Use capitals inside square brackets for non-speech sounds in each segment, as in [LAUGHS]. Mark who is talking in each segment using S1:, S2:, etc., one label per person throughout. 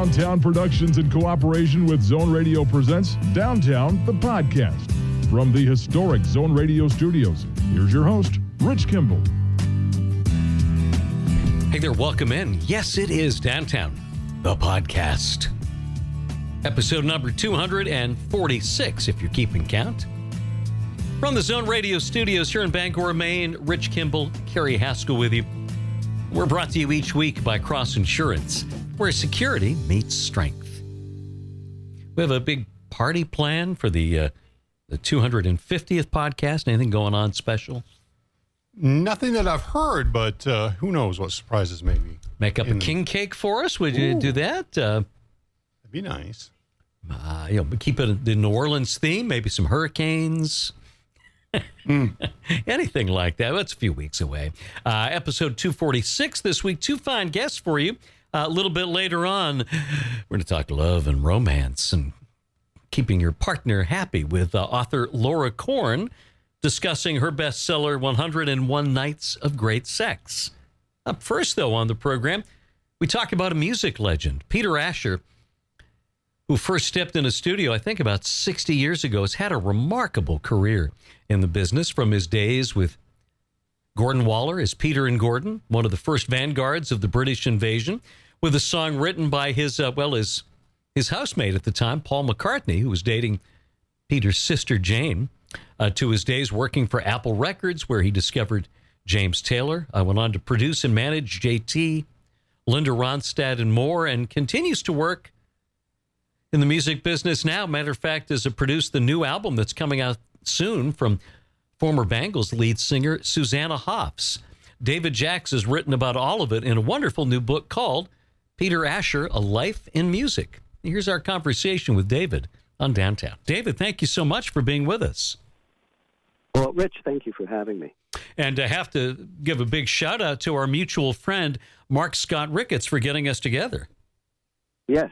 S1: Downtown Productions in cooperation with Zone Radio presents Downtown, the podcast. From the historic Zone Radio studios, here's your host, Rich Kimball.
S2: Hey there, welcome in. Yes, it is Downtown, the podcast. Episode number 246, if you're keeping count. From the Zone Radio studios here in Bangor, Maine, Rich Kimball, Carrie Haskell with you. We're brought to you each week by Cross Insurance, where security meets strength. We have a big party plan for the uh, the 250th podcast. Anything going on special?
S3: Nothing that I've heard, but uh, who knows what surprises may be.
S2: Make up a king cake for us? Would you do that? Uh,
S3: That'd be nice.
S2: uh, you know, keep it in the New Orleans theme. Maybe some hurricanes. [LAUGHS] Anything like that. That's a few weeks away. Uh, episode 246 this week. Two fine guests for you. Uh, a little bit later on, we're going to talk love and romance and keeping your partner happy with uh, author Laura Corn discussing her bestseller, 101 Nights of Great Sex. Up first, though, on the program, we talk about a music legend, Peter Asher who first stepped in a studio, I think about 60 years ago, has had a remarkable career in the business from his days with Gordon Waller is Peter and Gordon, one of the first vanguards of the British invasion, with a song written by his, uh, well, his, his housemate at the time, Paul McCartney, who was dating Peter's sister Jane, uh, to his days working for Apple Records, where he discovered James Taylor. I went on to produce and manage JT, Linda Ronstadt, and more, and continues to work in the music business now. Matter of fact, has produced the new album that's coming out soon from former Bangles lead singer Susanna Hoffs. David Jacks has written about all of it in a wonderful new book called Peter Asher: A Life in Music. Here's our conversation with David on Downtown. David, thank you so much for being with us.
S4: Well, Rich, thank you for having me.
S2: And I have to give a big shout out to our mutual friend Mark Scott Ricketts for getting us together.
S4: Yes,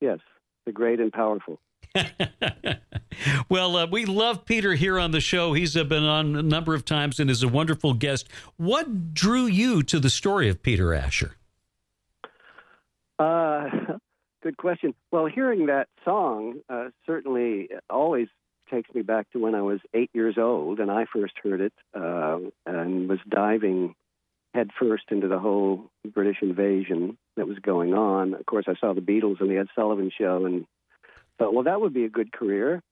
S4: yes, the great and powerful. [LAUGHS]
S2: well, uh, we love Peter here on the show. He's uh, been on a number of times and is a wonderful guest. What drew you to the story of Peter Asher?
S4: Uh, [LAUGHS] good question. Well, hearing that song uh, certainly always takes me back to when I was eight years old and I first heard it uh, and was diving headfirst into the whole British invasion that was going on. Of course, I saw the Beatles and the Ed Sullivan Show and thought, well, that would be a good career.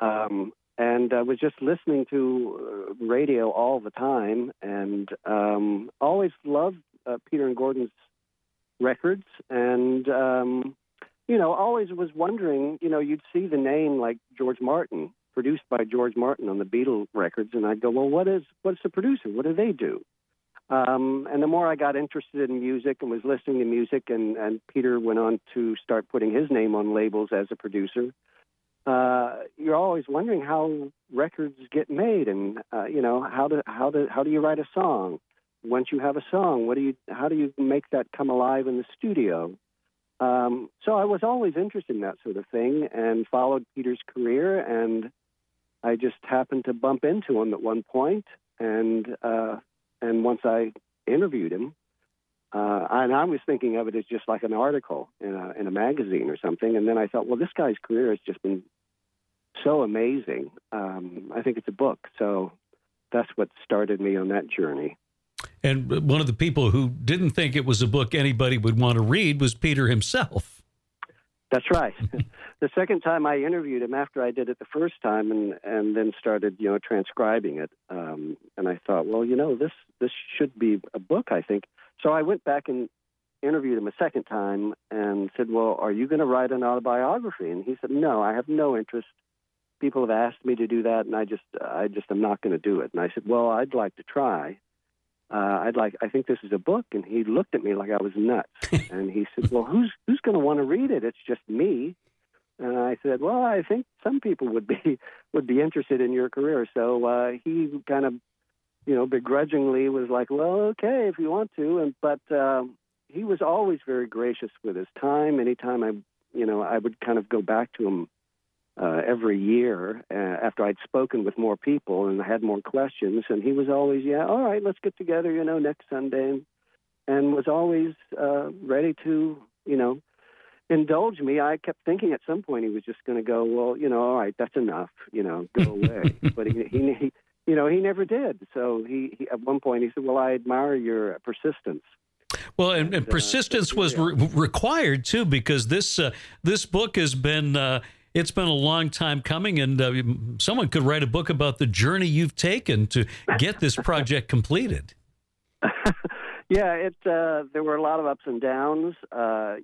S4: Um, and I was just listening to uh, radio all the time and um, always loved uh, Peter and Gordon's records. And, um, you know, always was wondering, you know, you'd see the name like George Martin, produced by George Martin on the Beatle records. And I'd go, well, what is, what's the producer? What do they do? Um, and the more I got interested in music and was listening to music, and, and Peter went on to start putting his name on labels as a producer, uh, you're always wondering how records get made, and uh, you know how do how do how do you write a song? Once you have a song, what do you how do you make that come alive in the studio? Um, so I was always interested in that sort of thing, and followed Peter's career, and I just happened to bump into him at one point, and uh, and once I interviewed him, uh, and I was thinking of it as just like an article in a, in a magazine or something. And then I thought, well, this guy's career has just been so amazing. Um, I think it's a book. So that's what started me on that journey.
S2: And one of the people who didn't think it was a book anybody would want to read was Peter himself.
S4: That's right. [LAUGHS] the second time I interviewed him after I did it the first time, and and then started you know transcribing it, um, and I thought, well, you know, this this should be a book, I think. So I went back and interviewed him a second time and said, well, are you going to write an autobiography? And he said, no, I have no interest. People have asked me to do that, and I just I just am not going to do it. And I said, well, I'd like to try uh, I'd like, I think this is a book. And he looked at me like I was nuts. [LAUGHS] and he said, well, who's, who's going to want to read it? It's just me. And I said, well, I think some people would be, [LAUGHS] would be interested in your career. So, uh, he kind of, you know, begrudgingly was like, well, okay, if you want to. And, but, um, he was always very gracious with his time. Anytime I, you know, I would kind of go back to him uh, every year uh, after I'd spoken with more people and had more questions. And he was always, yeah, all right, let's get together, you know, next Sunday, and, and was always uh, ready to, you know, indulge me. I kept thinking at some point he was just going to go, well, you know, all right, that's enough, you know, go [LAUGHS] away. but he, he, he, you know, he never did. So he, he, at one point he said, well, I admire your persistence.
S2: Well, and, and uh, persistence uh, was re- required too, because this uh, this book has been uh, it's been a long time coming, and uh, someone could write a book about the journey you've taken to get this project completed. [LAUGHS]
S4: yeah, it uh, there were a lot of ups and downs.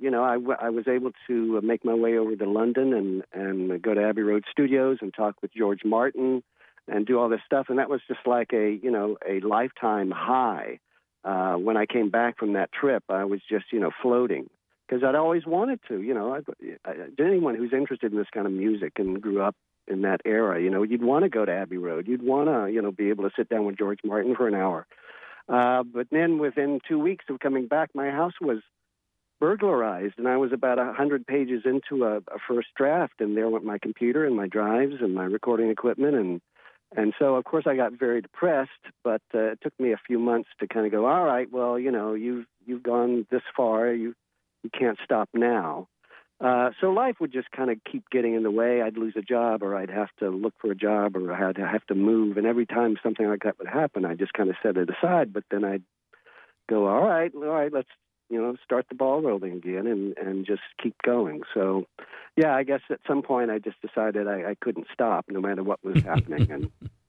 S4: you know, I, w- I was able to make my way over to London and and go to Abbey Road Studios and talk with George Martin and do all this stuff, and that was just like a you know a lifetime high uh, when I came back from that trip, I was just, you know, floating because I'd always wanted to. You know, I, I, anyone who's interested in this kind of music and grew up in that era, you know, you'd want to go to Abbey Road. You'd want to, you know, be able to sit down with George Martin for an hour. Uh, but then within two weeks of coming back, my house was burglarized, and I was about a hundred pages into a, a first draft, and there went my computer and my drives and my recording equipment, and and so, of course, I got very depressed. But uh, it took me a few months to kind of go, all right, well, you know, you've you've gone this far, you you can't stop now. Uh, so life would just kind of keep getting in the way. I'd lose a job, or I'd have to look for a job, or I'd have to move. And every time something like that would happen, I just kind of set it aside. But then I'd go, all right, all right, let's you know start the ball rolling again, and and just keep going. So yeah, I guess at some point I just decided I, I couldn't stop no matter what was happening. and [LAUGHS]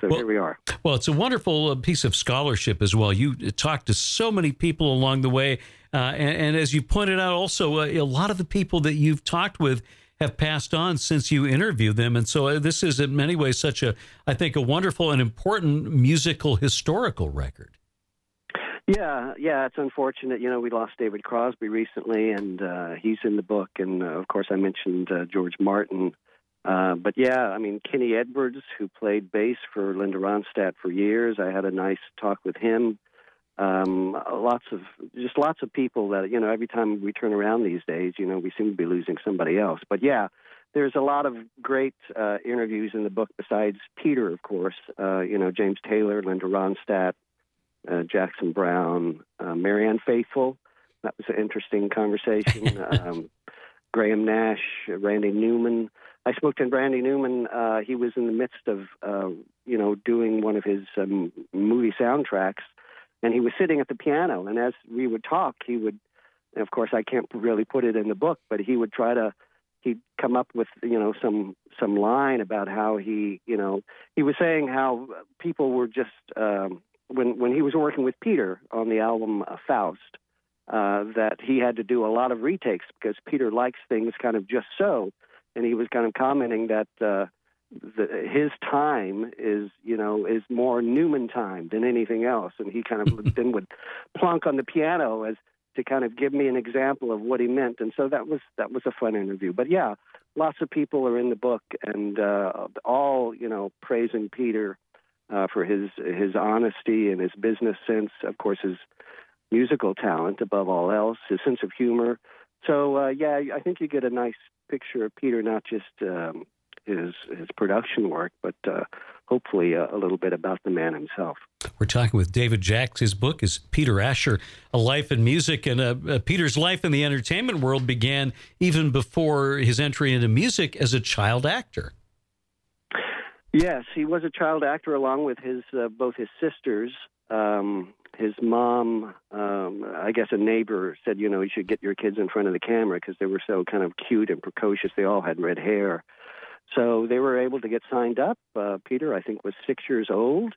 S4: so well, here we are.
S2: Well, it's a wonderful uh, piece of scholarship as well. You uh, talked to so many people along the way. Uh, and, and, as you pointed out, also, uh, a lot of the people that you've talked with have passed on since you interviewed them. And so uh, this is, in many ways, such a, I think, a wonderful and important musical historical record.
S4: Yeah, yeah, it's unfortunate. You know, we lost David Crosby recently, and uh, he's in the book. And uh, of course, I mentioned uh, George Martin. Uh, but yeah, I mean, Kenny Edwards, who played bass for Linda Ronstadt for years, I had a nice talk with him. Um, lots of just lots of people that you know. Every time we turn around these days, you know, we seem to be losing somebody else. But yeah, there's a lot of great uh, interviews in the book. Besides Peter, of course, uh, you know, James Taylor, Linda Ronstadt, uh, Jackson Browne, uh, Marianne Faithfull. That was an interesting conversation. [LAUGHS] um, Graham Nash, Randy Newman. I spoke to Randy Newman. Uh, he was in the midst of, uh, you know, doing one of his um, movie soundtracks, and he was sitting at the piano. And as we would talk, he would, of course, I can't really put it in the book, but he would try to. He'd come up with, you know, some some line about how he, you know, he was saying how people were just um, when when he was working with Peter on the album uh, Faust, uh, that he had to do a lot of retakes because Peter likes things kind of just so, and he was kind of commenting that uh, the, his time is you know is more Newman time than anything else, and he kind of [LAUGHS] then would plunk on the piano as to kind of give me an example of what he meant, and so that was that was a fun interview. But yeah, lots of people are in the book, and uh, all you know praising Peter uh, for his his honesty and his business sense. Of course, his musical talent above all else, his sense of humor. So uh, yeah, I think you get a nice picture of Peter, not just um, his his production work, but uh, hopefully a, a, little bit about the man himself.
S2: We're talking with David Jacks. His book is Peter Asher: A Life in Music, and uh, uh, Peter's life in the entertainment world began even before his entry into music as a child actor.
S4: Yes, he was a child actor along with his uh, both his sisters. Um, his mom, um, I guess a neighbor said, you know, you should get your kids in front of the camera because they were so kind of cute and precocious. They all had red hair. So they were able to get signed up. Uh, Peter, I think, was six years old,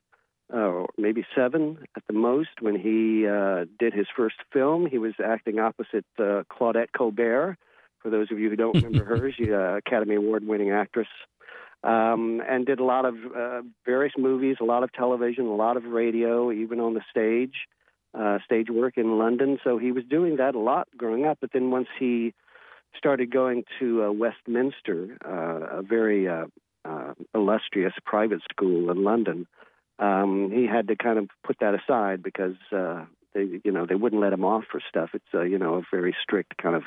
S4: uh, or maybe seven at the most, when he uh, did his first film. He was acting opposite uh, Claudette Colbert. For those of you who don't remember [LAUGHS] her, she's an Academy Award winning actress um, and did a lot of uh, various movies, a lot of television, a lot of radio, even on the stage, uh, stage work in London. So he was doing that a lot growing up. But then once he started going to uh, Westminster, uh, a very uh, uh, illustrious private school in London, um, he had to kind of put that aside because they, you know, they wouldn't let him off for stuff. It's you know a very strict kind of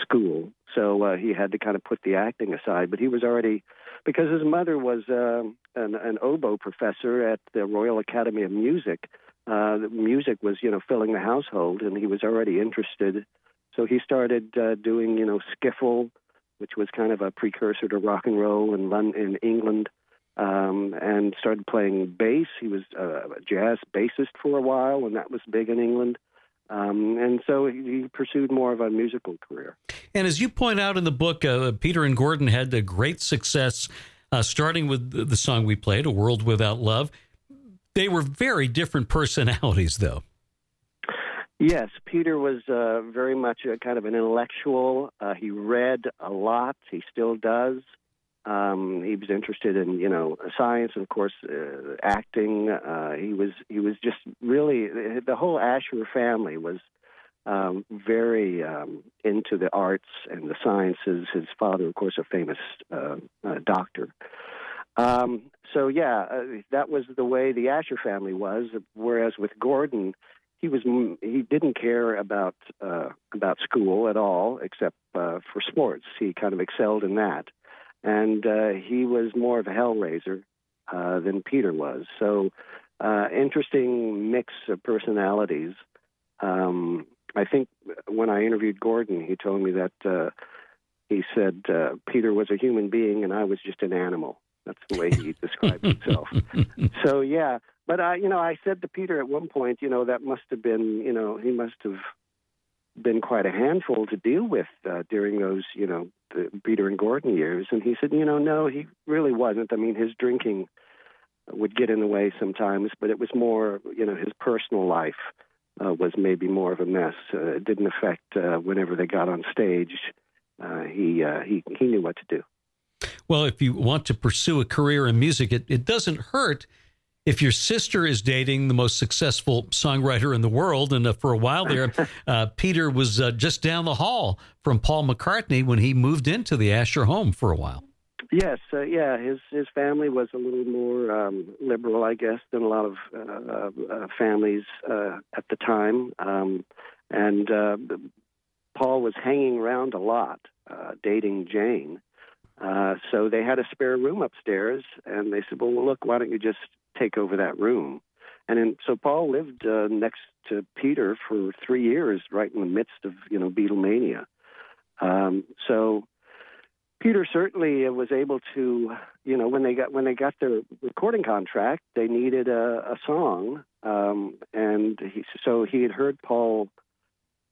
S4: school. So uh, he had to kind of put the acting aside. But he was already because his mother was uh, an, an oboe professor at the Royal Academy of Music. Uh, music was, you know, filling the household, and he was already interested. so he started uh, doing, you know, skiffle, which was kind of a precursor to rock and roll in London, in England, um, and started playing bass. He was uh, a jazz bassist for a while, and that was big in England. Um, and so he, pursued more of a musical career.
S2: And as you point out in the book, uh, Peter and Gordon had a great success, uh, starting with the song we played, "A World Without Love." They were very different personalities, though.
S4: Yes, Peter was uh, very much a kind of an intellectual. Uh, he read a lot. He still does. Um, he was interested in you know science and of course uh, acting. Uh, he was he was just really the whole Asher family was um, very um, into the arts and the sciences. His father, of course, a famous uh, uh, doctor. Um, so yeah, uh, that was the way the Asher family was. Whereas with Gordon, he was he didn't care about uh, about school at all, except uh, for sports. He kind of excelled in that, and uh, he was more of a hellraiser uh, than Peter was. So, uh, interesting mix of personalities. Um, I think when I interviewed Gordon, he told me that uh, he said uh, Peter was a human being and I was just an animal. That's the way he [LAUGHS] described himself. [LAUGHS] so yeah, but I, you know, I said to Peter at one point, you know, that must have been, you know, he must have been quite a handful to deal with uh, during those, you know, the Peter and Gordon years. And he said, you know, no, he really wasn't. I mean, his drinking would get in the way sometimes, but it was more, you know, his personal life uh, was maybe more of a mess. Uh, it didn't affect uh, whenever they got on stage. Uh, he uh, he he knew what to do.
S2: Well, if you want to pursue a career in music, it, it doesn't hurt if your sister is dating the most successful songwriter in the world, and uh, for a while there, [LAUGHS] uh, Peter was uh, just down the hall from Paul McCartney when he moved into the Asher home for a while.
S4: Yes, uh, yeah, his his family was a little more um, liberal, I guess, than a lot of uh, uh, families uh, at the time, um, and uh, Paul was hanging around a lot, uh, dating Jane. Uh, so they had a spare room upstairs, and they said, "Well, look, why don't you just take over that room. And in, so Paul lived uh, next to Peter for three years, right in the midst of you know Beatlemania. Um, so Peter certainly was able to, you know, when they got when they got their recording contract, they needed a, a song, um, and he, so he had heard Paul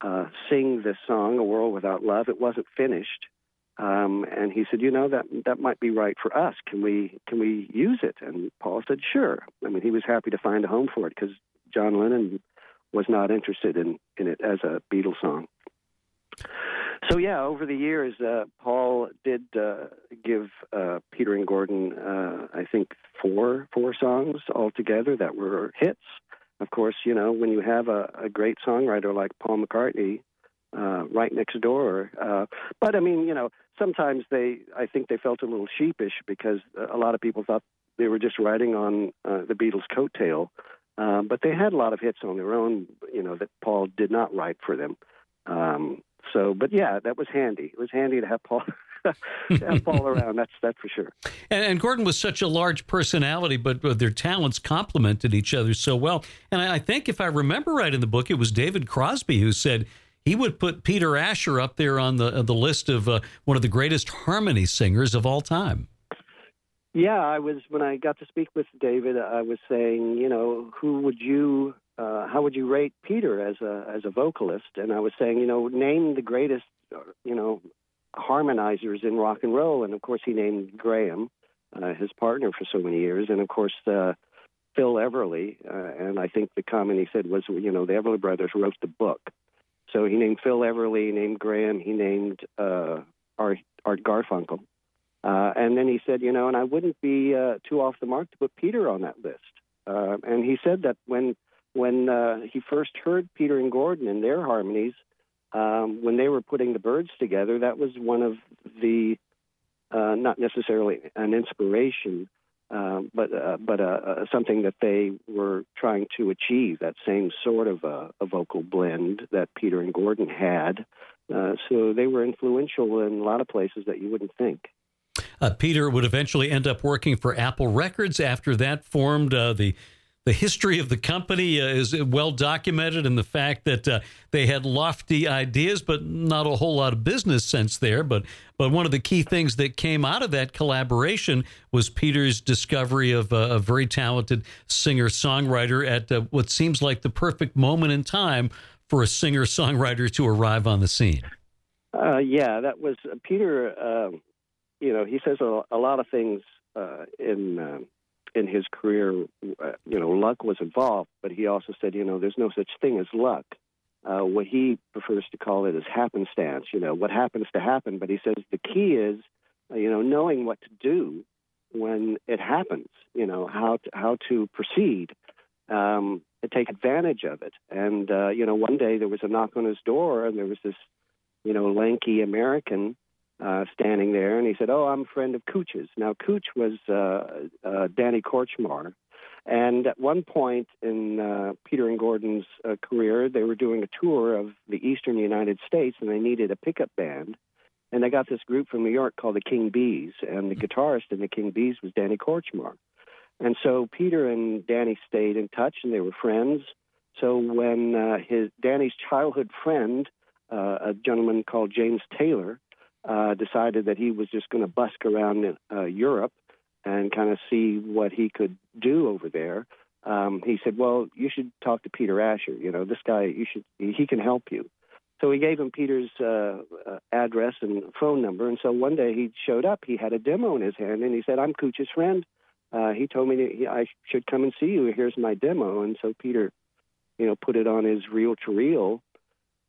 S4: uh, sing this song, "A World Without Love." It wasn't finished, um, and he said, you know, that that might be right for us. Can we can we use it? And Paul said, sure. I mean, he was happy to find a home for it because John Lennon was not interested in in it as a Beatles song. So yeah, over the years, uh, Paul did uh, give uh, Peter and Gordon, uh, I think, four four songs altogether that were hits. Of course, you know when you have a, a great songwriter like Paul McCartney uh, right next door. Uh, but I mean, you know, sometimes they, I think they felt a little sheepish because a lot of people thought they were just riding on the Beatles' coattail. Uh, but they had a lot of hits on their own, you know, that Paul did not write for them. Um, so, but yeah, that was handy. It was handy to have Paul. [LAUGHS] have Paul [LAUGHS] around, that's that's for sure.
S2: And, and, Gordon was such a large personality, but, but their talents complemented each other so well. And I, I think, if I remember right in the book, it was David Crosby who said he would put Peter Asher up there on the the list of uh, one of the greatest harmony singers of all time.
S4: Yeah, I was when I got to speak with David. I was saying, you know, who would you, uh, how would you rate Peter as a as a vocalist? And I was saying, you know, name the greatest, you know, harmonizers in rock and roll. And of course, he named Graham, uh, his partner for so many years, and of course. Uh, Phil Everly, uh, and I think the comment he said was, you know, the Everly brothers wrote the book, so he named Phil Everly, he named Graham, he named uh, Art, Art Garfunkel. Uh, and then he said, you know, and I wouldn't be uh, too off the mark to put Peter on that list. Uh, and he said that when when uh, he first heard Peter and Gordon and their harmonies, um, when they were putting the Byrds together, that was one of the uh, not necessarily an inspiration, um, but uh, but uh, uh, something that they were trying to achieve that same sort of a, a vocal blend that Peter and Gordon had. Uh, so they were influential in a lot of places that you wouldn't think.
S2: Uh, Peter would eventually end up working for Apple Records. After that, formed the the history of the company uh, is well documented, and the fact that uh, they had lofty ideas, but not a whole lot of business sense there. But but one of the key things that came out of that collaboration was Peter's discovery of a, a very talented singer songwriter at uh, what seems like the perfect moment in time for a singer songwriter to arrive on the scene.
S4: Uh, yeah, that was uh, Peter. You know, he says a, a lot of things uh, in in his career. Uh, you know, luck was involved, but he also said, you know, there's no such thing as luck. Uh, what he prefers to call it is happenstance. You know, what happens to happen. But he says the key is, uh, you know, knowing what to do when it happens. You know, how to, how to proceed. Um, to take advantage of it. And uh, you know, one day there was a knock on his door, and there was this you know, lanky American uh, standing there, and he said, "Oh, I'm a friend of Cooch's." Now, Cooch was uh, uh, Danny Kortchmar, and at one point in uh, Peter and Gordon's uh, career, they were doing a tour of the eastern United States, and they needed a pickup band. And they got this group from New York called the King Bees, and the guitarist in the King Bees was Danny Kortchmar. And so Peter and Danny stayed in touch, and they were friends. So when uh, his Danny's childhood friend uh, a gentleman called James Taylor uh, decided that he was just going to busk around uh, Europe and kind of see what he could do over there. Um, he said, "Well, you should talk to Peter Asher. You know, this guy. You should. He can help you." So he gave him Peter's uh, uh, address and phone number. And so one day he showed up. He had a demo in his hand, and he said, "I'm Cooch's friend." Uh, he told me that I should come and see you. Here's my demo. And so Peter, you know, put it on his reel to reel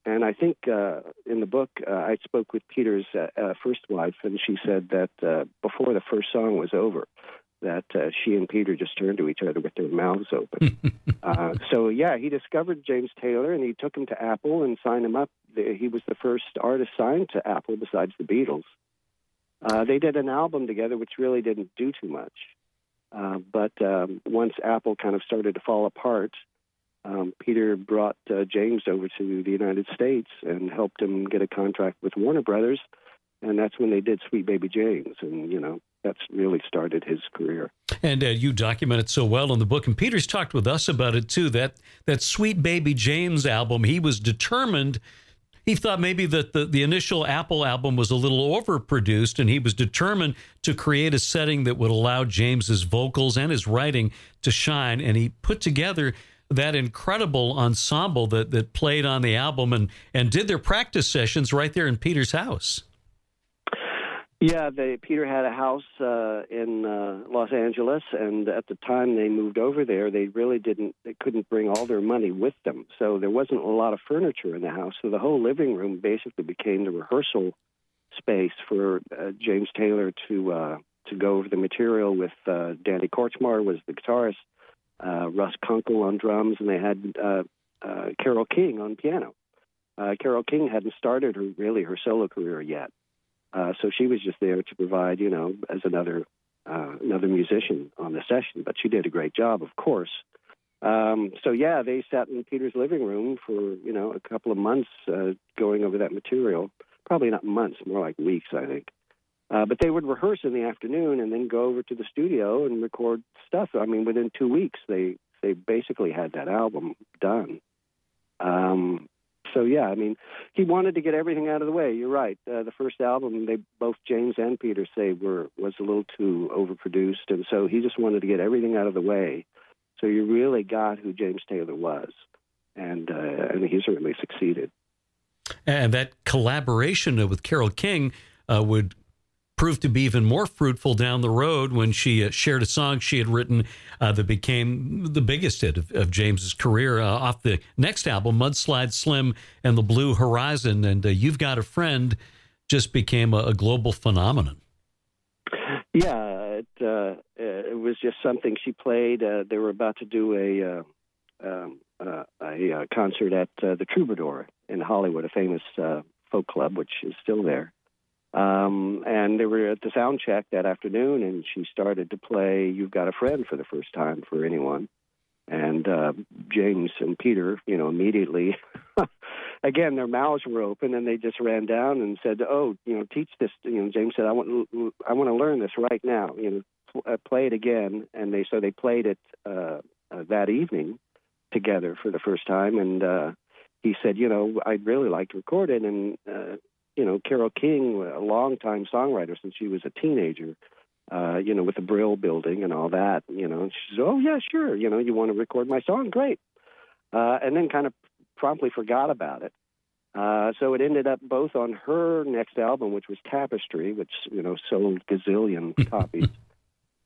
S4: and I think uh, in the book, uh, I spoke with Peter's uh, uh, first wife, and she said that uh, before the first song was over, that uh, she and Peter just turned to each other with their mouths open. [LAUGHS] uh, so yeah, he discovered James Taylor, and he took him to Apple and signed him up. He was the first artist signed to Apple besides the Beatles. Uh, they did an album together, which really didn't do too much. Uh, but um, once Apple kind of started to fall apart, um, Peter brought uh, James over to the United States and helped him get a contract with Warner Brothers, and that's when they did Sweet Baby James, and you know that's really started his career.
S2: And uh, you document it so well in the book, and Peter's talked with us about it too. That that Sweet Baby James album, he was determined. He thought maybe that the, the initial Apple album was a little overproduced, and he was determined to create a setting that would allow James's vocals and his writing to shine. And he put together that incredible ensemble that that played on the album and and did their practice sessions right there in Peter's house.
S4: Yeah, they, Peter had a house uh, in uh, Los Angeles, and at the time they moved over there, they really didn't, they couldn't bring all their money with them, so there wasn't a lot of furniture in the house. So the whole living room basically became the rehearsal space for uh, James Taylor to uh, to go over the material with uh, Danny Kortchmar was the guitarist, uh, Russ Kunkel on drums, and they had uh, uh, Carole King on piano. Uh, Carole King hadn't started her really her solo career yet, uh, so she was just there to provide, you know, as another uh, another musician on the session. But she did a great job, of course. Um, so yeah, they sat in Peter's living room for you know a couple of months uh, going over that material. Probably not months, more like weeks, I think. Uh, but they would rehearse in the afternoon and then go over to the studio and record stuff. I mean, within two weeks, they they basically had that album done. Um, so yeah, I mean, he wanted to get everything out of the way. You're right. Uh, the first album, they both James and Peter say were was a little too overproduced, and so he just wanted to get everything out of the way. So you really got who James Taylor was, and uh, and he certainly succeeded.
S2: And that collaboration with Carole King uh, would proved to be even more fruitful down the road when she uh, shared a song she had written uh, that became the biggest hit of, of James's career uh, off the next album, Mudslide Slim and the Blue Horizon. And uh, You've Got a Friend just became a, a global phenomenon.
S4: Yeah, it, uh, it was just something she played. Uh, they were about to do a. Um, a concert at the Troubadour in Hollywood, a famous folk club, which is still there um, and they were at the sound check that afternoon, and she started to play "You've Got a Friend" for the first time for anyone. And uh, James and Peter, you know, immediately, [LAUGHS] again, their mouths were open, and they just ran down and said, "Oh, you know, teach this." You know, James said, "I want, I want to learn this right now. You know, uh, play it again." And they so they played it uh, uh, that evening together for the first time, and uh, he said, you know, I'd really like to record it, and uh, you know, Carole King, a longtime songwriter since she was a teenager, uh, you know, with the Brill Building and all that, you know, and she said, oh yeah, sure, you know, you want to record my song, great, uh, and then kind of promptly forgot about it. Uh, so it ended up both on her next album, which was Tapestry, which you know sold gazillion [LAUGHS] copies,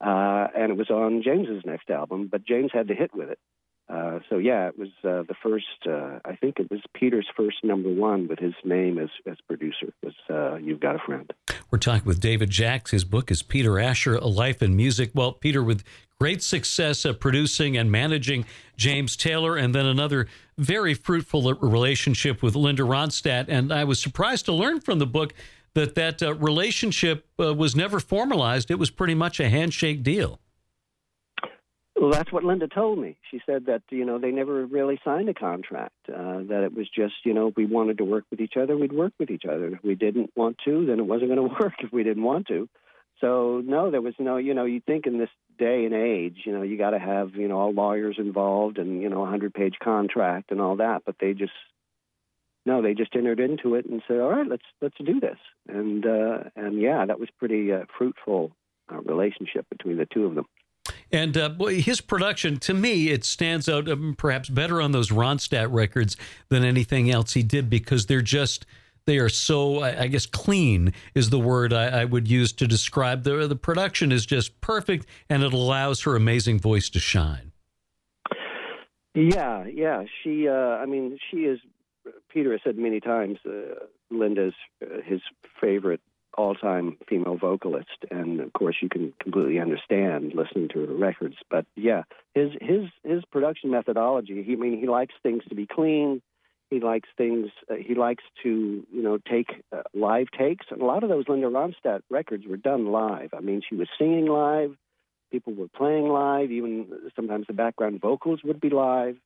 S4: uh, and it was on James's next album. But James had the hit with it. Uh, so yeah, it was uh, the first. Uh, I think it was Peter's first number one with his name as as producer. Was uh, "You've Got a Friend."
S2: We're talking with David Jacks. His book is Peter Asher: A Life in Music. Well, Peter, with great success at producing and managing James Taylor, and then another very fruitful relationship with Linda Ronstadt. And I was surprised to learn from the book that that uh, relationship was never formalized. It was pretty much a handshake deal.
S4: Well, that's what Linda told me. She said that you know they never really signed a contract. Uh, that it was just you know we wanted to work with each other, we'd work with each other. If we didn't want to, then it wasn't going [LAUGHS] to work. If we didn't want to, so no, there was no, you know, you think in this day and age, you know, you got to have, you know, all lawyers involved and, you know, a hundred page contract and all that, but they just, no, they just entered into it and said, all right, let's, let's do this. And, uh, and yeah, that was pretty uh, fruitful uh, relationship between the two of them.
S2: And uh, his production, to me, it stands out um, perhaps better on those Ronstadt records than anything else he did because they're just, they are so I guess clean is the word I, I, would use to describe the the production is just perfect and it allows her amazing voice to shine.
S4: Yeah, yeah. She, uh, I mean, she is. Peter has said many times, uh, Linda's uh, his favorite all-time female vocalist, and of course, you can completely understand listening to her records. But yeah, his his his production methodology. He, I mean, he likes things to be clean he likes things. Uh, he likes to, you know, take uh, live takes, and a lot of those Linda Ronstadt records were done live. I mean, she was singing live, people were playing live, even sometimes the background vocals would be live.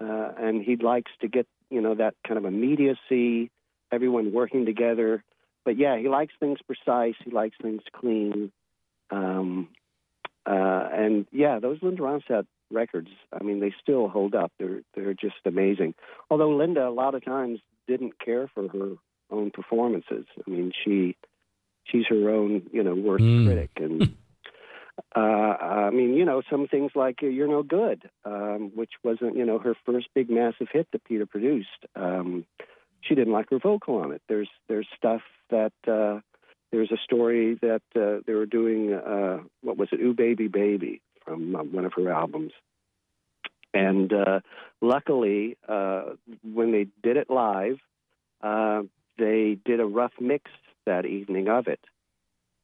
S4: Uh, and he likes to get, you know, that kind of immediacy, everyone working together. But yeah, he likes things precise. He likes things clean. Um, uh, and yeah, those Linda Ronstadt records. I mean, they still hold up. They're they're just amazing. Although Linda a lot of times didn't care for her own performances. I mean, she she's her own you know worst mm. critic, and [LAUGHS] uh, I mean, you know, some things like "You're No Good," um, which wasn't you know her first big massive hit that Peter produced. Um, she didn't like her vocal on it. There's there's stuff that. Uh, there's a story that uh, they were doing. Uh, what was it? Ooh, baby, baby, from uh, one of her albums. And uh, luckily, uh, when they did it live, uh, they did a rough mix that evening of it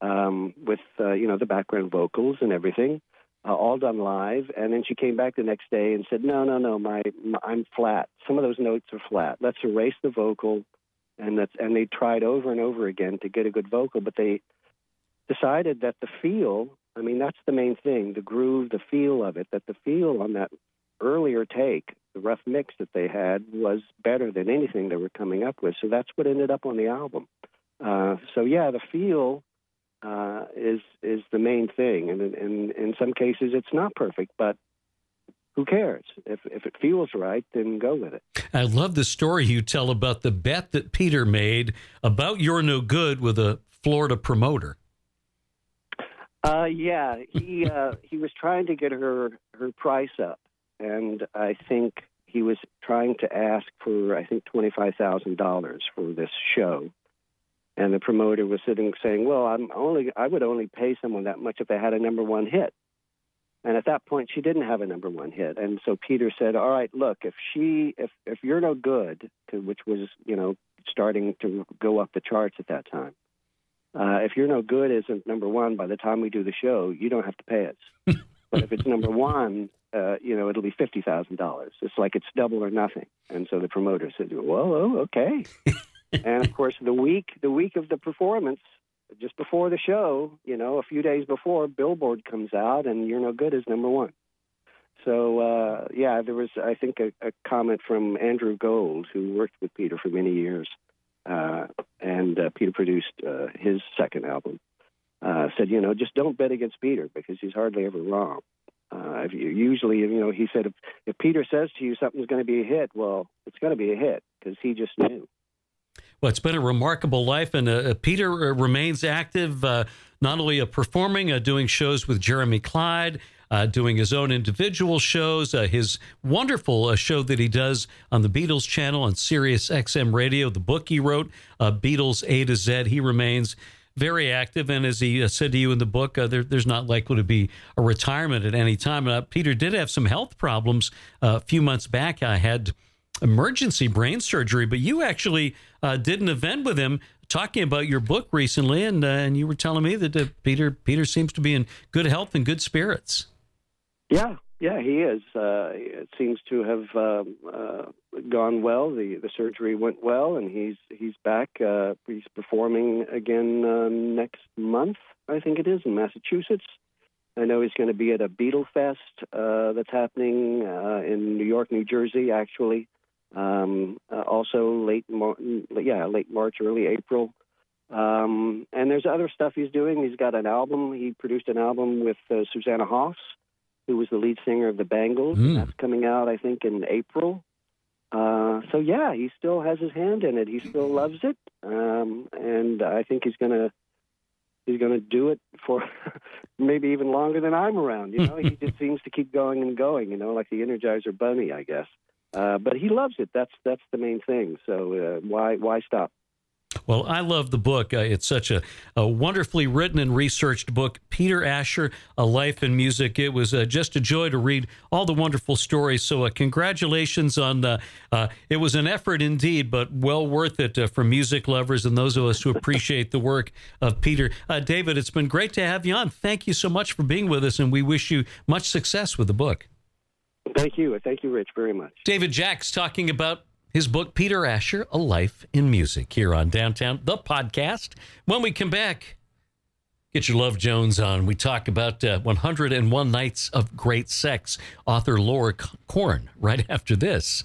S4: um, with uh, you know the background vocals and everything, uh, all done live. And then she came back the next day and said, "No, no, no, my, my I'm flat. Some of those notes are flat. Let's erase the vocal." And that's and they tried over and over again to get a good vocal, but they decided that the feel I mean, that's the main thing the groove, the feel of it, that the feel on that earlier take, the rough mix that they had, was better than anything they were coming up with. So that's what ended up on the album. Uh, so, yeah, the feel uh, is is the main thing. And in, in some cases, it's not perfect, but who cares? If, if it feels right, then go with it.
S2: I love the story you tell about the bet that Peter made about You're No Good with a Florida promoter.
S4: Uh, yeah, he [LAUGHS] uh, he was trying to get her her price up, and I think he was trying to ask for I think twenty five thousand dollars for this show, and the promoter was sitting saying, "Well, I'm only I would only pay someone that much if they had a number one hit." And at that point, she didn't have a number one hit, and so Peter said, "All right, look, if she if if you're no good, to, which was you know starting to go up the charts at that time." Uh, if you're no good isn't number one by the time we do the show, you don't have to pay us. [LAUGHS] but if it's number one, uh, you know, it'll be fifty thousand dollars. It's like it's double or nothing. And so the promoter said, "Well, oh, okay." [LAUGHS] and of course, the week the week of the performance, just before the show, you know, a few days before, Billboard comes out, and "You're No Good" is number one. So uh, yeah, there was I think a, a comment from Andrew Gold, who worked with Peter for many years, uh, and uh, Peter produced uh, his second album. Uh, said, you know, just don't bet against Peter because he's hardly ever wrong. Uh, if you, usually, you know, he said if, if Peter says to you something's going to be a hit, well, it's going to be a hit because he just knew.
S2: Well, it's been a remarkable life, and uh, Peter uh, remains active, uh, not only uh, performing, uh, doing shows with Jeremy Clyde, uh, doing his own individual shows, his wonderful show that he does on the Beatles channel on Sirius XM Radio, the book he wrote, Beatles A to Z. He remains very active, and as he said to you in the book, there, there's not likely to be a retirement at any time. Peter did have some health problems a few months back. I had emergency brain surgery, but you actually uh, did an event with him talking about your book recently, and uh, and you were telling me that uh, Peter Peter seems to be in good health and good spirits.
S4: Yeah, yeah, he is. Uh, it seems to have um, uh, gone well. the The surgery went well, and he's he's back. Uh, he's performing again next month, I think it is, in Massachusetts. I know he's going to be at a Beatle Fest that's happening in New York, New Jersey, actually. Um, uh, also late, Mar- yeah, late March, early April. Um, and there's other stuff he's doing. He's got an album. He produced an album with uh, Susanna Hoffs, who was the lead singer of the Bangles. Mm. That's coming out, I think, in April. Uh, so yeah, he still has his hand in it. He still loves it, um, and I think he's gonna he's gonna do it for [LAUGHS] maybe even longer than I'm around. You know, he [LAUGHS] just seems to keep going and going. You know, like the Energizer Bunny, I guess. Uh, but he loves it. That's that's the main thing. So uh, why why stop?
S2: Well, I love the book. Uh, it's such a, a, wonderfully written and researched book. Peter Asher, A Life in Music. It was uh, just a joy to read all the wonderful stories. So, uh, congratulations on uh, uh, it was an effort indeed, but well worth it uh, for music lovers and those of us who appreciate the work of Peter. David, it's been great to have you on. Thank you so much for being with us, and we wish you much success with the book.
S4: Thank you. Thank you, Rich, very much.
S2: David Jacks talking about his book, Peter Asher, A Life in Music, here on Downtown, the podcast. When we come back, get your Love Jones on. We talk about uh, 101 Nights of Great Sex, author Laura Corn, right after this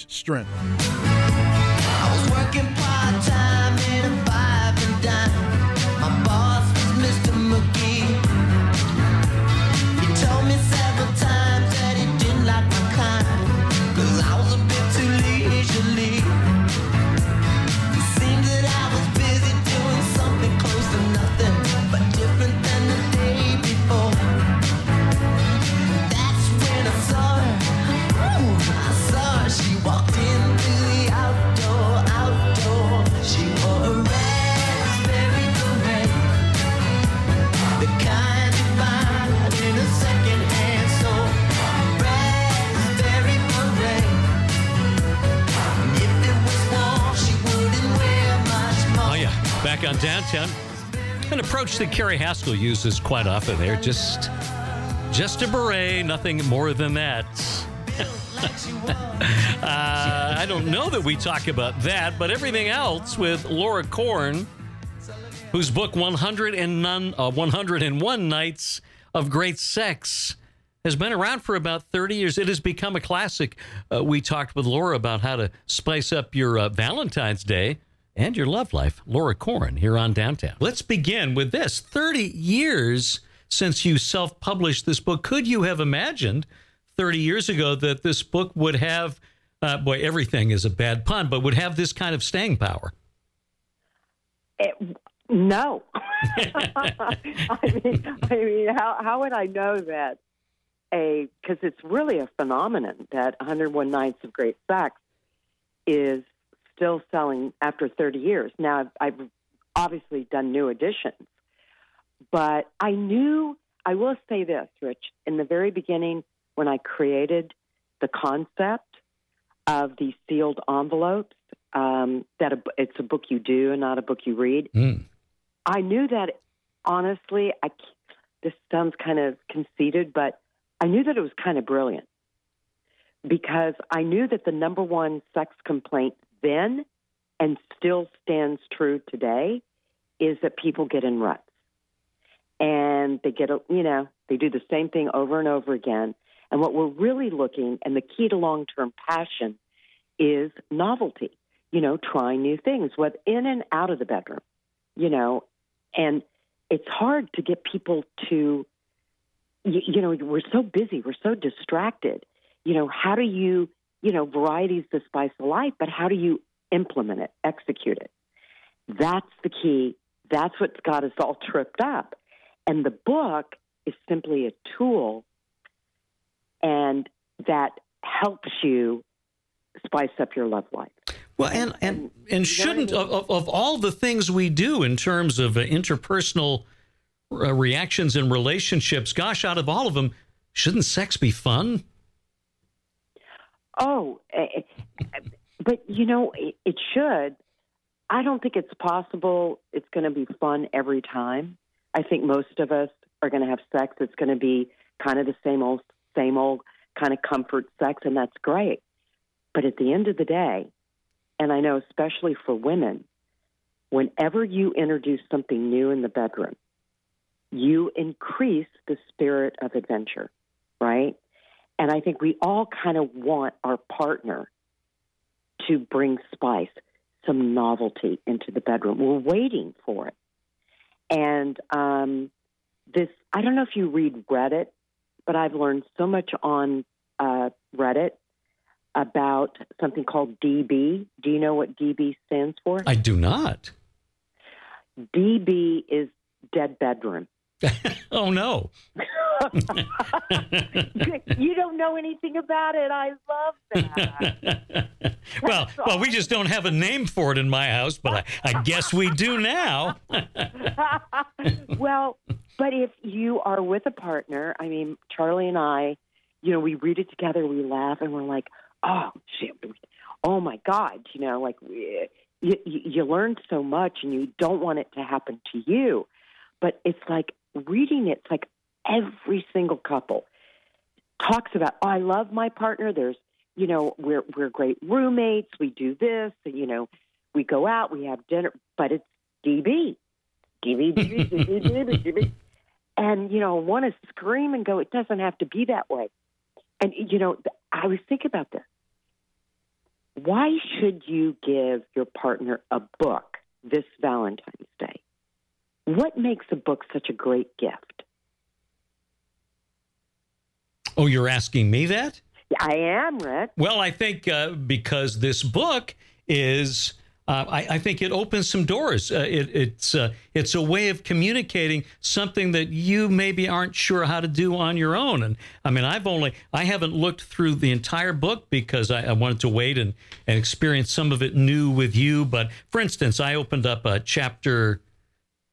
S5: strength.
S2: On downtown. An approach that Carrie Haskell uses quite often there. Just, just a beret, nothing more than that. [LAUGHS] uh, I don't know that we talk about that, but everything else with Laura Corn, whose book 101, uh, 101 Nights of Great Sex has been around for about 30 years. It has become a classic. Uh, we talked with Laura about how to spice up your uh, Valentine's Day and your love life, Laura Corn, here on Downtown. Let's begin with this 30 years since you self published this book. Could you have imagined 30 years ago that this book would have, uh, boy, everything is a bad pun, but would have this kind of staying power?
S6: It, no. [LAUGHS] I mean, I mean, how, how would I know that? A because it's really a phenomenon that 101 Nights of Great Sex is still selling after 30 years. Now, I've, I've obviously done new editions, but I knew, I will say this, Rich, in the very beginning when I created the concept of the sealed envelopes, um, that a, it's a book you do and not a book you read. Mm. I knew that honestly, I, this sounds kind of conceited, but I knew that it was kind of brilliant because I knew that the number one sex complaint then and still stands true today is that people get in ruts and they get, you know, they do the same thing over and over again. And what we're really looking, and the key to long term passion is novelty, you know, trying new things, whether in and out of the bedroom, you know, and it's hard to get people to, you, you know, we're so busy, we're so distracted. You know, how do you, you know, variety's the spice of life, but how do you implement it, execute it? That's the key. That's what's got us all [LAUGHS] tripped up. And the book is simply a tool and that helps you spice up your love life.
S2: Well, and and and shouldn't of, of all the things we do in terms of uh, interpersonal uh, reactions and relationships, gosh, out of all of them, shouldn't sex be fun?
S6: Oh, eh, eh, but you know it, it should. I don't think it's possible. It's going to be fun every time. I think most of us are going to have sex. It's going to be kind of the same old, same old kind of comfort sex, and that's great. But at the end of the day, and I know especially for women, whenever you introduce something new in the bedroom, you increase the spirit of adventure, right? And I think we all kind of want our partner to bring spice, some novelty into the bedroom. We're waiting for it. And um, this, I don't know if you read Reddit, but I've learned so much on uh, Reddit about something called DB. Do you know what DB stands for?
S2: I do not.
S6: DB is dead bedroom. [LAUGHS]
S2: oh no. [LAUGHS]
S6: you don't know anything about it. I love that. [LAUGHS]
S2: well, well, we just don't have a name for it in my house, but I, I guess we do now.
S6: well, but if you are with a partner, I mean, Charlie and I, you know, we read it together, we laugh, and we're like, oh shit, oh my god, you know, like we, you, you learn so much, and you don't want it to happen to you. But it's like reading it's like every single couple talks about, oh, I love my partner. There's, you know, we're we're great roommates. We do this, you know, we go out, we have dinner, but it's DB, DB, DB, DB, DB, DB. And you know, want to scream and go. It doesn't have to be that way. And you know, I was thinking about this. Why should you give your partner a book this Valentine's Day? What makes a book such a great gift?
S2: Oh, you're asking me that?
S6: I am, Rick.
S2: Well, I think uh, because this book is. Uh, I, I, think it opens some doors. Uh, it, it's uh, it's a way of communicating something that you maybe aren't sure how to do on your own. And I mean, I've only I haven't looked through the entire book because I, I wanted to wait and, and experience some of it new with you. But for instance, I opened up a chapter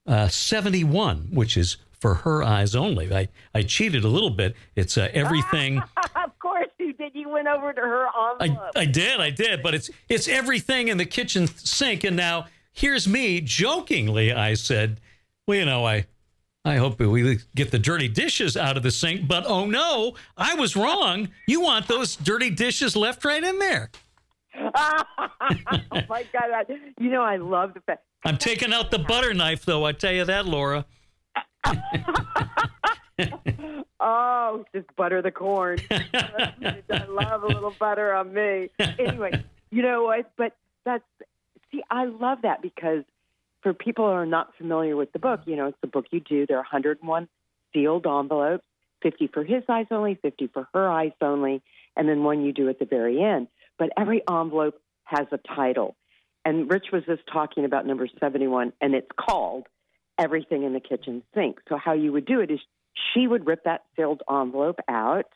S2: uh, 71, which is for her eyes only. I, I cheated a little bit. It's uh, everything. [LAUGHS]
S6: of course you did. You went over to her envelope.
S2: I, I did, I did. But it's it's everything in the kitchen sink. And now here's me jokingly. I said, well, you know, I I hope we get the dirty dishes out of the sink. But oh no, I was wrong. You want those dirty dishes left right in there.
S6: Oh my God! I, You know, I love the fact.
S2: I'm taking out the butter knife, though. I tell you that, Laura. [LAUGHS]
S6: oh, just butter the corn. [LAUGHS] I love a little butter on me. Anyway, you know what? But that's see, I love that because for people who are not familiar with the book, you know, it's the book you do. There are 101 sealed envelopes, 50 for his eyes only, 50 for her eyes only, and then one you do at the very end. But every envelope has a title. And Rich was just talking about number 71, and it's called everything in the kitchen sink. So how you would do it is she would rip that sealed envelope out,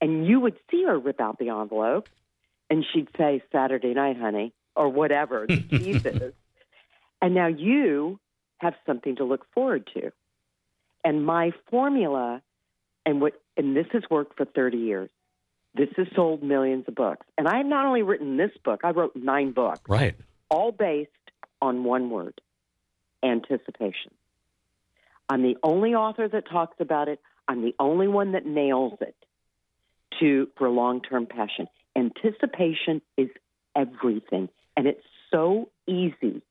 S6: and you would see her rip out the envelope, and she'd say Saturday night, honey, or whatever the [LAUGHS] piece is. And now you have something to look forward to. And my formula, and what, and this has worked for 30 years. This has sold millions of books. And I have not only written this book, I wrote nine books.
S2: Right.
S6: All based on one word anticipation. I'm the only author that talks about it. I'm the only one that nails it to for long term passion. Anticipation is everything, and it's so easy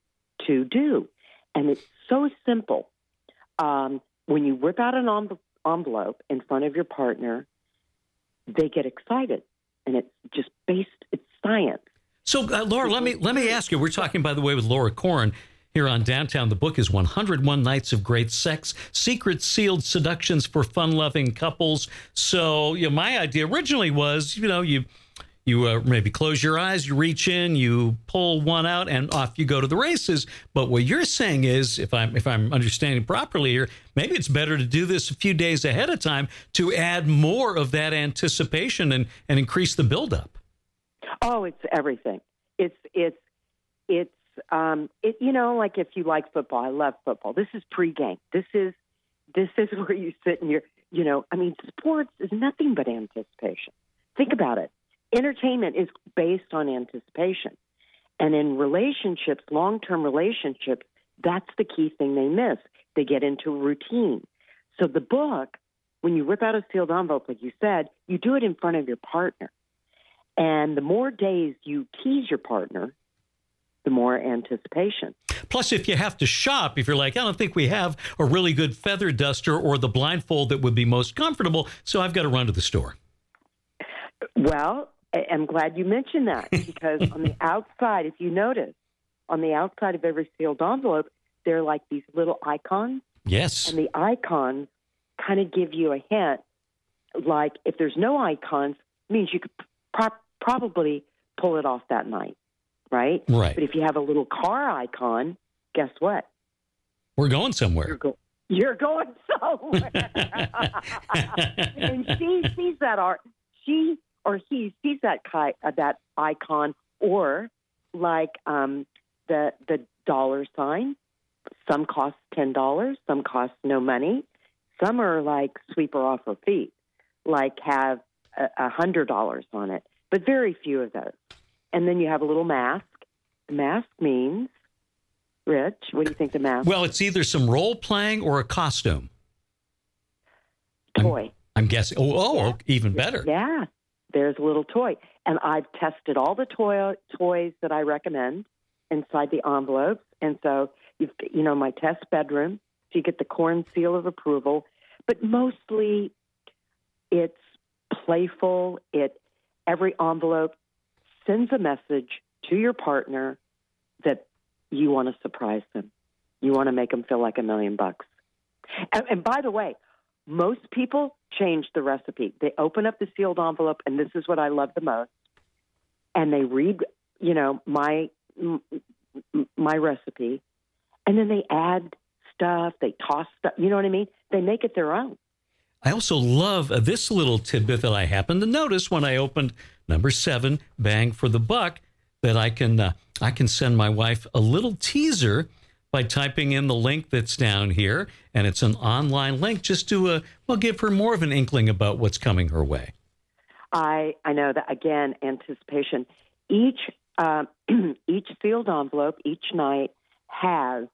S6: to do, and it's so simple. Um, when you rip out an envelope in front of your partner, they get excited, and it's just based. It's science.
S2: So, uh, Laura, let me let me ask you. We're talking, by the way, with Laura Corn here on Downtown. The book is 101 Nights of Great Sex, Secret Sealed Seductions for Fun-Loving Couples. So, you know, my idea originally was, you know, you you uh, maybe close your eyes, you reach in, you pull one out, and off you go to the races. But what you're saying is, if I'm if I'm understanding properly here, maybe it's better to do this a few days ahead of time to add more of that anticipation and and increase the buildup.
S6: Oh, it's everything. It's it's it's um it you know like if you like football, I love football. This is pregame. This is this is [LAUGHS] where you sit and you're you know I mean sports is nothing but anticipation. Think about it. Entertainment is based on anticipation, and in relationships, long term relationships, that's the key thing they miss. They get into routine. So the book, when you rip out a sealed envelope, like you said, you do it in front of your partner. And the more days you tease your partner, the more anticipation.
S2: Plus, if you have to shop, if you're like, I don't think we have a really good feather duster or the blindfold that would be most comfortable, so I've got to run to the store.
S6: Well, I'm glad you mentioned that [LAUGHS] because on the outside, if you notice, on the outside of every sealed envelope, there are like these little icons.
S2: Yes.
S6: And the icons kind of give you a hint. Like if there's no icons, means you could pro- probably pull it off that night, right?
S2: Right.
S6: But if you have a little car icon, guess what?
S2: We're going somewhere.
S6: You're, go- you're going [LAUGHS] somewhere. [LAUGHS] and she sees that art. She or he sees that ki- uh, that icon, or like um, the the dollar sign. Some cost ten dollars. Some cost no money. Some are like sweep her off her feet, like have a hundred dollars on it, but very few of those. And then you have a little mask. The mask means, Rich, what do you think the mask?
S2: Well, it's either some role playing or a costume.
S6: Toy.
S2: I'm, I'm guessing. Oh, oh, even better.
S6: Yeah, there's a little toy, and I've tested all the toy toys that I recommend inside the envelopes, and so you've you know my test bedroom, so you get the corn seal of approval, but mostly it's playful. It every envelope sends a message to your partner that you want to surprise them. You want to make them feel like a million bucks. And, and by the way, most people change the recipe. They open up the sealed envelope, and this is what I love the most. And they read, you know, my my recipe, and then they add stuff. They toss stuff. You know what I mean? They make it their own.
S2: I also love uh, this little tidbit that I happened to notice when I opened number seven, Bang for the Buck, that I can uh, I can send my wife a little teaser by typing in the link that's down here, and it's an online link just to uh, well give her more of an inkling about what's coming her way.
S6: I I know that again anticipation. Each uh, [CLEARS THROAT] each sealed envelope each night has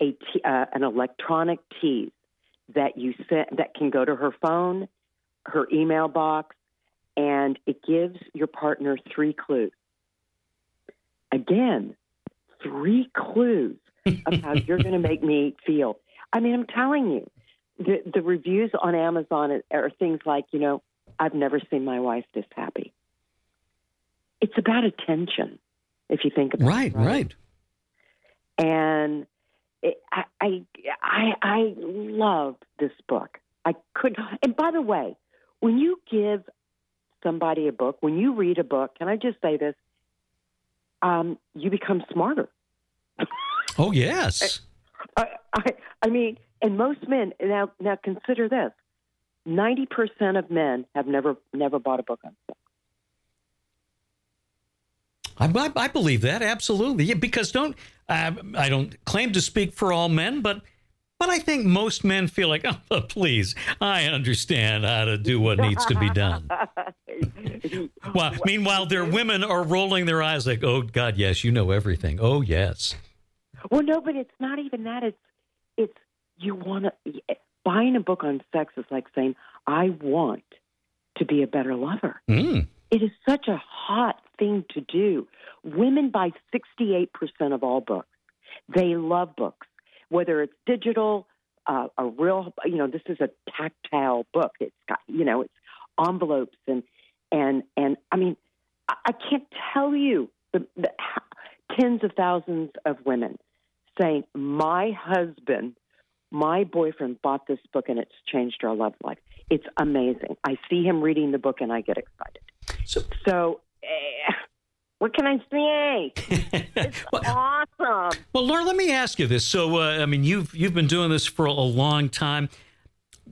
S6: a t- uh, an electronic tease that you send that can go to her phone, her email box, and it gives your partner three clues. Again, three clues of how you're going to make me feel. I mean, I'm telling you, the the reviews on Amazon are things like, you know, I've never seen my wife this happy. It's about attention, if you think about
S2: right,
S6: it. Right,
S2: right.
S6: And it, I, I, I, I love this book. I could, and by the way, when you give somebody a book, when you read a book, can I just say this? Um, you become smarter. [LAUGHS]
S2: Oh yes.
S6: I, I, I mean, and most men now now consider this: ninety percent of men have never never bought a book on sex.
S2: I, I, I believe that absolutely yeah, because don't uh, I don't claim to speak for all men, but but I think most men feel like, oh, [LAUGHS] please, I understand how to do what needs to be done. [LAUGHS] well, meanwhile, their women are rolling their eyes like, oh God, yes, you know everything. Oh yes.
S6: Well, no, but it's not even that. It's it's you want to. buying a book on sex is like saying, I want to be a better lover.
S2: Mm.
S6: It is such a hot thing to do. Women buy 68% of all books. They love books, whether it's digital, uh, a real, you know, this is a tactile book. It's got, you know, it's envelopes and, and, and I mean, I, I can't tell you the, the tens of thousands of women saying, my husband, my boyfriend bought this book and it's changed our love life. It's amazing. I see him reading the book and I get excited.
S2: So,
S6: So, eh, what can I say? It's [LAUGHS]
S2: Well-
S6: awesome.
S2: Well, Laura, let me ask you this. So, uh, I mean, you've you've been doing this for a long time.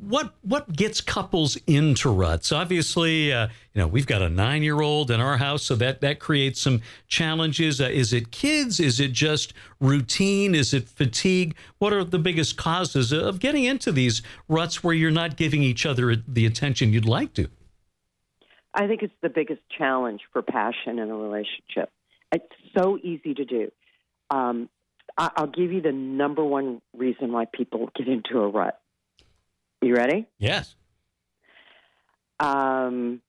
S2: What what gets couples into ruts? Obviously, uh, you know we've got a nine year old in our house, so that that creates some challenges. Uh, is it kids? Is it just routine? Is it fatigue? What are the biggest causes of getting into these ruts where you're not giving each other the attention you'd like to?
S6: I think it's the biggest challenge for passion in a relationship. It's so easy to do. Um, I'll give you the number one reason why people get into a rut. You ready?
S2: Yes.
S6: Um,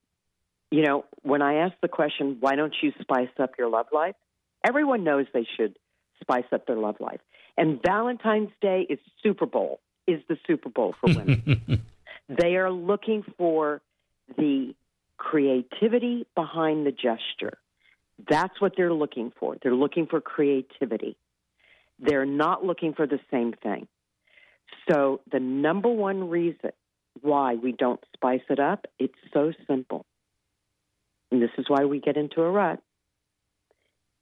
S6: you know, when I ask the question, why don't you spice up your love life? Everyone knows they should spice up their love life. And Valentine's Day is Super Bowl, is the Super Bowl for women. [LAUGHS] they are looking for the creativity behind the gesture. That's what they're looking for. They're looking for creativity. They're not looking for the same thing. So, the number one reason why we don't spice it up, it's so simple. And this is why we get into a rut.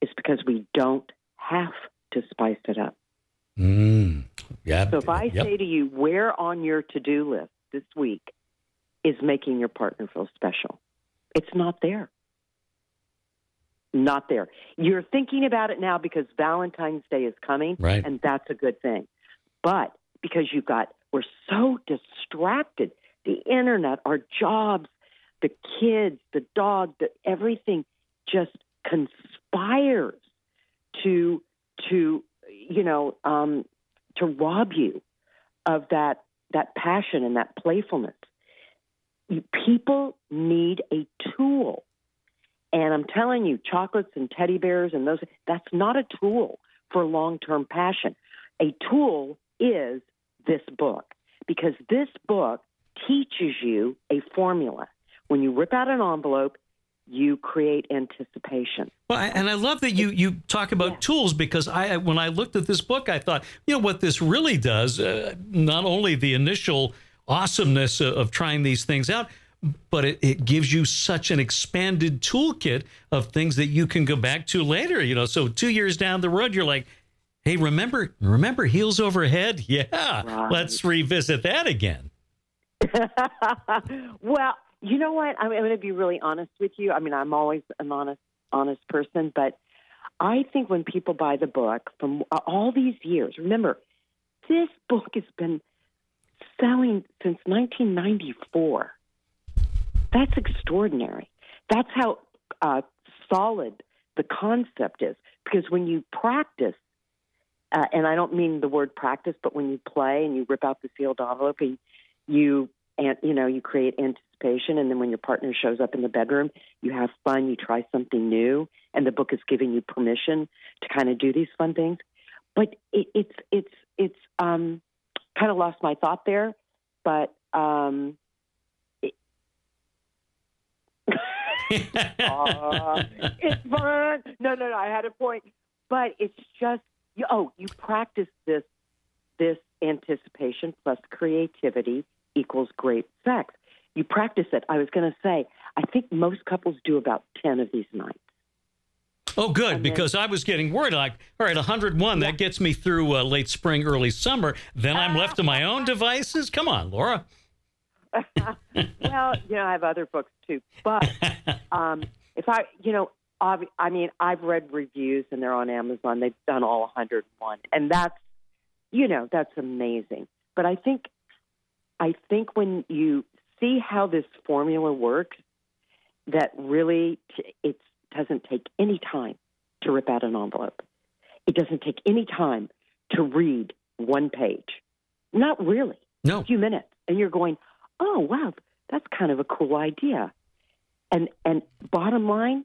S6: It's because we don't have to spice it up.
S2: Mm. Yeah.
S6: So if I
S2: Yep.
S6: say to you, where on your to do list this week is making your partner feel special? It's not there. Not there. You're thinking about it now because Valentine's Day is coming,
S2: Right.
S6: and that's a good thing. But because you've got, we're so distracted the internet, our jobs, the kids, the dog, the everything just conspires to to you know um, to rob you of that that passion and that playfulness. People need a tool, and I'm telling you, chocolates and teddy bears and those that's not a tool for long term passion. A tool is this book because this book teaches you a formula. When you rip out an envelope, you create anticipation.
S2: Well, I- and I love that you you talk about
S6: Yeah.
S2: tools because I when I looked at this book, I thought, you know, what this really does, uh, not only the initial awesomeness of, of trying these things out, but it, it gives you such an expanded toolkit of things that you can go back to later. You know, so two years down the road, you're like, hey, remember remember heels overhead? [LAUGHS] Yeah,
S6: Right.
S2: let's revisit that again. [LAUGHS]
S6: well, you know what? I'm, I'm going to be really honest with you. I mean, I'm always an honest, honest person, but I think when people buy the book from all these years, remember, this book has been selling since 1994. That's extraordinary. That's how uh, solid the concept is. Because when you practice, uh, and I don't mean the word practice, but when you play and you rip out the sealed envelope and you and you know you create anticipation, and then when your partner shows up in the bedroom, you have fun, you try something new, and the book is giving you permission to kind of do these fun things. But it, it's it's it's um, kind of lost my thought there, but um, [LAUGHS] [LAUGHS] Aw, it's fun. No, no, no. I had a point, but it's just you, oh, you practice this this anticipation plus creativity equals great sex. You practice it. I was going to say, I think most couples do about ten of these nights.
S2: Oh, good,
S6: then-
S2: because I was getting worried. Like, all right, 101, that gets me through uh, late spring, early summer. Then I'm left to my [LAUGHS] own devices. Come on, Laura. [LAUGHS]
S6: well, you know, I have other books too, but [LAUGHS] um, if I, you know, I mean, I've read reviews and they're on Amazon. They've done all 101, and that's, you know, that's amazing. But I think, I think when you see how this formula works, that really t- it doesn't take any time to rip out an envelope. It doesn't take any time to read one page. Not really.
S2: No.
S6: a few minutes, and you're going, "Oh, wow, that's kind of a cool idea." And and bottom line,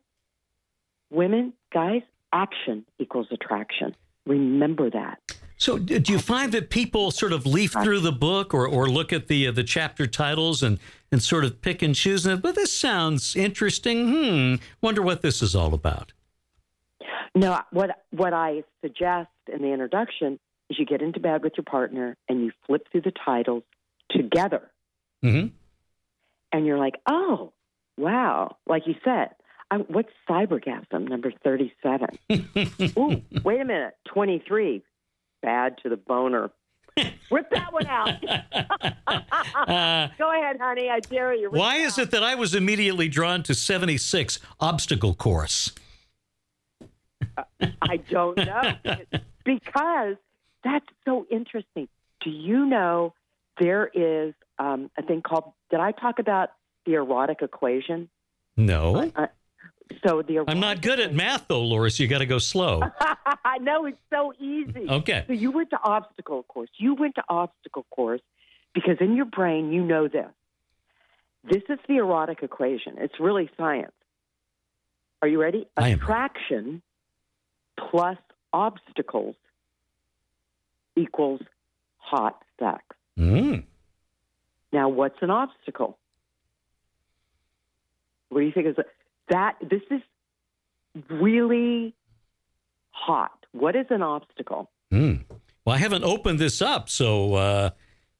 S6: women, guys, action equals attraction. Remember that.
S2: So, do you find that people sort of leaf through the book or, or look at the uh, the chapter titles and, and sort of pick and choose? And, but this sounds interesting. Hmm. Wonder what this is all about.
S6: No, what what I suggest in the introduction is you get into bed with your partner and you flip through the titles together,
S2: hmm
S6: and you're like, "Oh, wow!" Like you said, I, what's cybergasm number thirty-seven? [LAUGHS] Ooh, wait a minute, twenty-three, bad to the boner. Rip that one out.
S2: Uh, [LAUGHS]
S6: Go ahead, honey. I dare you. Rip
S2: why is it that I was immediately drawn to 76 obstacle course?
S6: I don't know. [LAUGHS] because that's so interesting. Do you know there is um, a thing called, did I talk about the erotic equation?
S2: No.
S6: Uh, so the
S2: I'm not good at math, though, Loris. You got to go slow. [LAUGHS]
S6: I know it's so easy.
S2: Okay.
S6: So you went to obstacle course. You went to obstacle course because in your brain you know this. This is the erotic equation. It's really science. Are you ready? Attraction plus obstacles equals hot sex.
S2: Mm.
S6: Now, what's an obstacle? What do you think is a, that? This is really hot. What is an obstacle?
S2: Mm. Well, I haven't opened this up, so uh,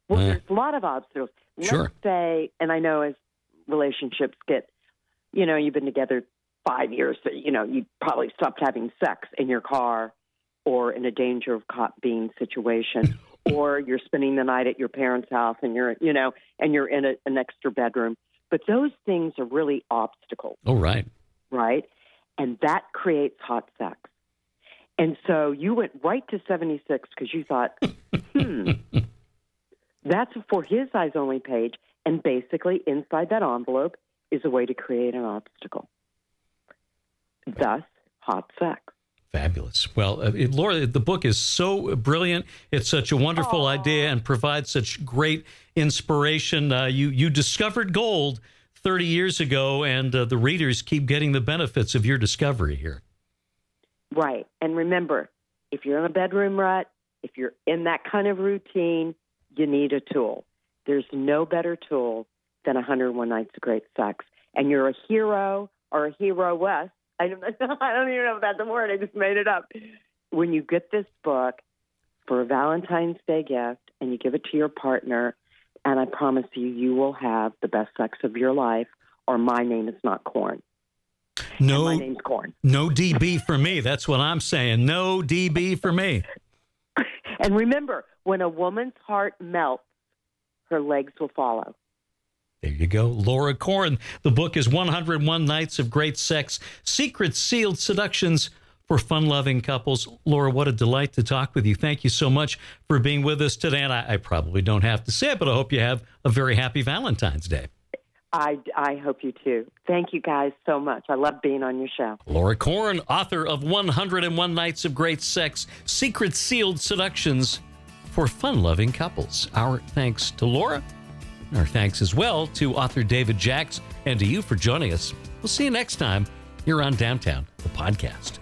S6: Well,
S2: Uh,
S6: there's a lot of obstacles. Let's
S2: Sure.
S6: say, and I know as relationships get, you know, you've been together five years, so, you know, you probably stopped having sex in your car or in a danger of caught being situation, [LAUGHS] or you're spending the night at your parents' house and you're, you know, and you're in a, an extra bedroom. But those things are really obstacles
S2: Oh, right?
S6: Right? And that creates hot sex. And so you went right to 76 because you thought, hmm, [LAUGHS] that's for his eyes only page. And basically, inside that envelope is a way to create an obstacle. Thus, hot sex.
S2: Fabulous. Well, uh, it, Laura, the book is so brilliant. It's such a wonderful idea and provides such great inspiration. Uh, you you discovered gold 30 years ago, and uh, the readers keep getting the benefits of your discovery here.
S6: Right. And remember, if you're in a bedroom rut, if you're in that kind of routine, you need a tool. There's no better tool than 101 Nights of Great Sex. And you're a hero or a hero West. [LAUGHS] I don't, [LAUGHS] I don't even know if that's a word. I just made it up. When you get this book for a Valentine's Day gift and you give it to your partner, and I promise you, you will have the best sex of your life, or my name is not Corn.
S2: No,
S6: My name's Corn.
S2: no DB for me. That's what I'm saying. No DB for me. [LAUGHS]
S6: And remember, when a woman's heart melts, her legs will follow.
S2: There you go. Laura Corn. The book is 101 Nights of Great Sex Secret Sealed Seductions for Fun Loving Couples. Laura, what a delight to talk with you. Thank you so much for being with us today. And I, I probably don't have to say it, but I hope you have a very happy Valentine's Day.
S6: I, I hope you too. Thank you guys so much. I love being on your show.
S2: Laura Corn, author of 101 Nights of Great Sex Secret Sealed Seductions for Fun Loving Couples. Our thanks to Laura. Our thanks as well to author David Jacks and to you for joining us. We'll see you next time here on Downtown, the podcast.